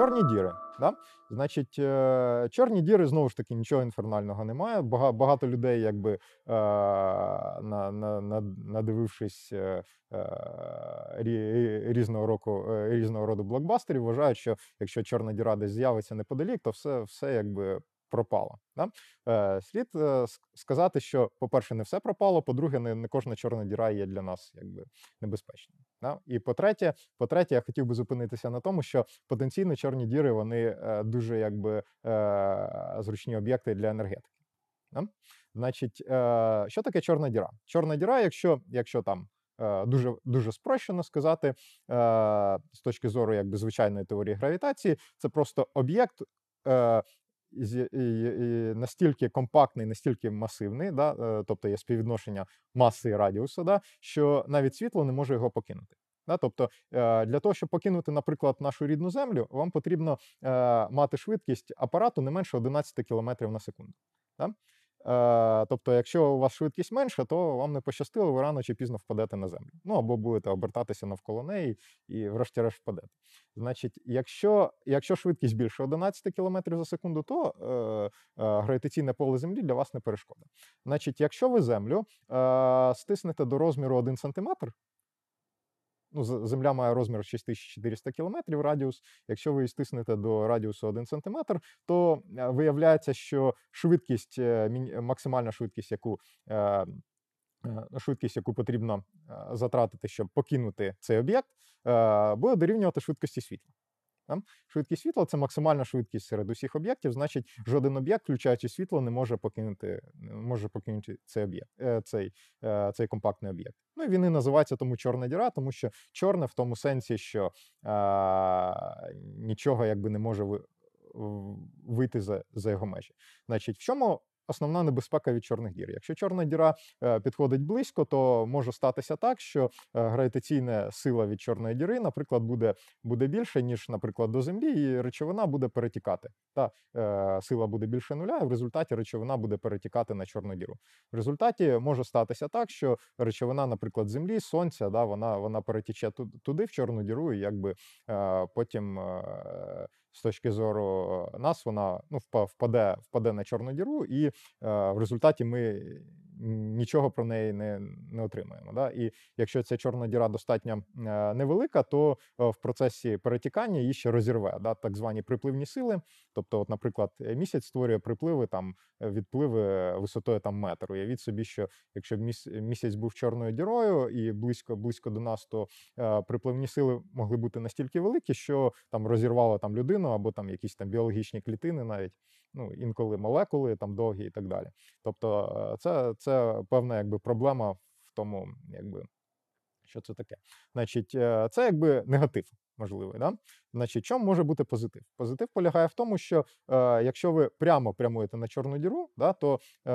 Чорні діри. Да? Значить, е, чорні діри знову ж таки нічого інфернального немає. Бага- Багато людей, якби е, на, на, на, надивившись е, рі- різного року різного роду блокбастерів, вважають, що якщо чорна діра десь з'явиться неподалік, то все, все якби пропало. Да? Е, слід е, сказати, що, по-перше, не все пропало, по-друге, не, не кожна чорна діра є для нас якби небезпечною. Да? І по-третє, по-третє, я хотів би зупинитися на тому, що потенційно чорні діри вони е, дуже якби е, зручні об'єкти для енергетики. Да? Значить, е, що таке чорна діра? Чорна діра, якщо, якщо там е, дуже, дуже спрощено сказати, з точки зору якби звичайної теорії гравітації, це просто об'єкт. Е, настільки компактний, настільки масивний, да, е, тобто є співвідношення маси і радіуса, да, що навіть світло не може його покинути. Да, тобто е, для того, щоб покинути, наприклад, нашу рідну землю, вам потрібно мати швидкість апарату не менше 11 км на секунду. Да? Е, тобто, якщо у вас швидкість менша, то вам не пощастило, ви рано чи пізно впадете на землю. Ну або будете обертатися навколо неї і, врешті-решт, впадете. Значить, якщо, якщо швидкість більше 11 км за секунду, то е, е, гравітаційне поле Землі для вас не перешкода. Значить, якщо ви землю е, стиснете до розміру 1 см, ну, Земля має розмір 6400 км радіус. Якщо ви її стиснете до радіусу 1 см, то е, виявляється, що швидкість, е, максимальна швидкість, яку е, швидкість, яку потрібно затратити, щоб покинути цей об'єкт, буде дорівнювати швидкості світла. Швидкість світла це максимальна швидкість серед усіх об'єктів. Значить, жоден об'єкт, включаючи світло, не може покинути, може покинути цей об'єкт, е, цей, е, цей компактний об'єкт. Ну і він і називається тому чорна діра, тому що чорне в тому сенсі, що е, нічого якби не може вийти за, за його межі. Значить, в чому основна небезпека від чорних дір? Якщо чорна діра е, підходить близько, то може статися так, що е, гравітаційна сила від чорної діри, наприклад, буде, буде більше, ніж, наприклад, до Землі, і речовина буде перетікати. Та е, сила буде більше нуля, і в результаті речовина буде перетікати на чорну діру. В результаті може статися так, що речовина, наприклад, Землі, Сонця, да, вона, вона перетіче ту- туди, в чорну діру, і якби е, потім. Е, з точки зору нас, вона ну, впа- впаде, впаде на чорну діру, і е, в результаті ми нічого про неї не, не отримаємо. Да? І якщо ця чорна діра достатньо е, невелика, то е, в процесі перетікання її ще розірве да? так звані припливні сили. Тобто, от, наприклад, е, місяць створює припливи там відпливи висотою там метр. Уявіть собі, що якщо місяць був чорною дірою і близько близько до нас, то припливні сили могли бути настільки великі, що там розірвало там людину або там якісь там біологічні клітини, навіть ну інколи молекули там довгі і так далі. Тобто, е, це, це певна якби проблема в тому, якби що це таке. Значить, е, це якби негатив можливий. Да? Значить, чому може бути позитив? Позитив полягає в тому, що е, якщо ви прямо прямуєте на чорну діру, да, то е,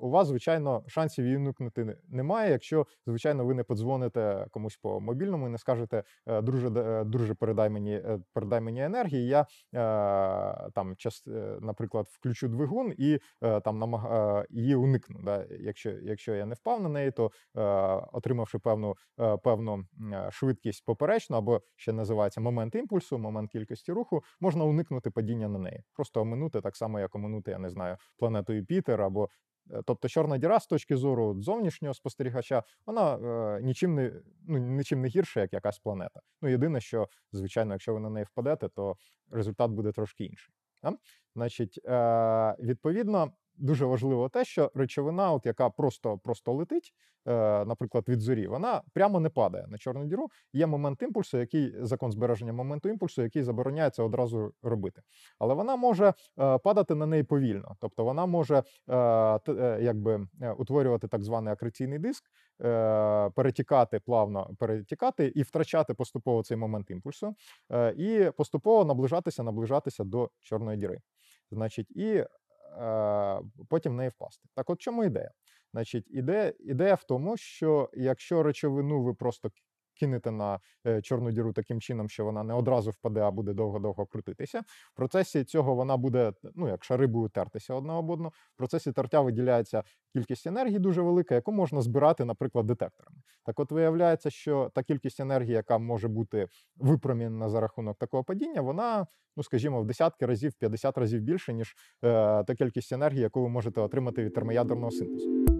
у вас, звичайно, шансів її уникнути немає, якщо, звичайно, ви не подзвоните комусь по мобільному і не скажете, е, друже, друже, передай мені, е, передай мені енергії. Я е, там, час, е, наприклад, включу двигун і е, там намаг... е, її уникну. Да? Якщо, якщо я не впав на неї, то е, отримавши певну, певну швидкість поперечну, або ще називається момент імпульсу, момент кількості руху, можна уникнути падіння на неї. Просто оминути так само, як оминути, я не знаю, планету Юпітер або. е, Тобто чорна діра з точки зору зовнішнього спостерігача, вона е, нічим не ну нічим не гірша, як якась планета. Ну єдине, що звичайно, якщо ви на неї впадете, то результат буде трошки інший. Да? Значить, е, відповідно, дуже важливо те, що речовина, от яка просто, просто летить, е, наприклад, від зорі, вона прямо не падає на чорну діру. Є момент імпульсу, який закон збереження моменту імпульсу, який забороняє це одразу робити. Але вона може е, падати на неї повільно, тобто вона може е, якби утворювати так званий акреційний диск, перетікати плавно перетікати і втрачати поступово цей момент імпульсу, і поступово наближатися, наближатися до чорної діри. Значить, і потім в неї впасти. Так, от чому ідея? Значить, ідея, ідея в тому, що якщо речовину ви просто кинете на е, чорну діру таким чином, що вона не одразу впаде, а буде довго-довго крутитися. В процесі цього вона буде, ну як шари будуть тертися одна об одну. В процесі тертя виділяється кількість енергії дуже велика, яку можна збирати, наприклад, детекторами. Так, от виявляється, що та кількість енергії, яка може бути випромінена за рахунок такого падіння, вона, ну скажімо, в десятки разів, 50 разів більше, ніж е, та кількість енергії, яку ви можете отримати від термоядерного синтезу.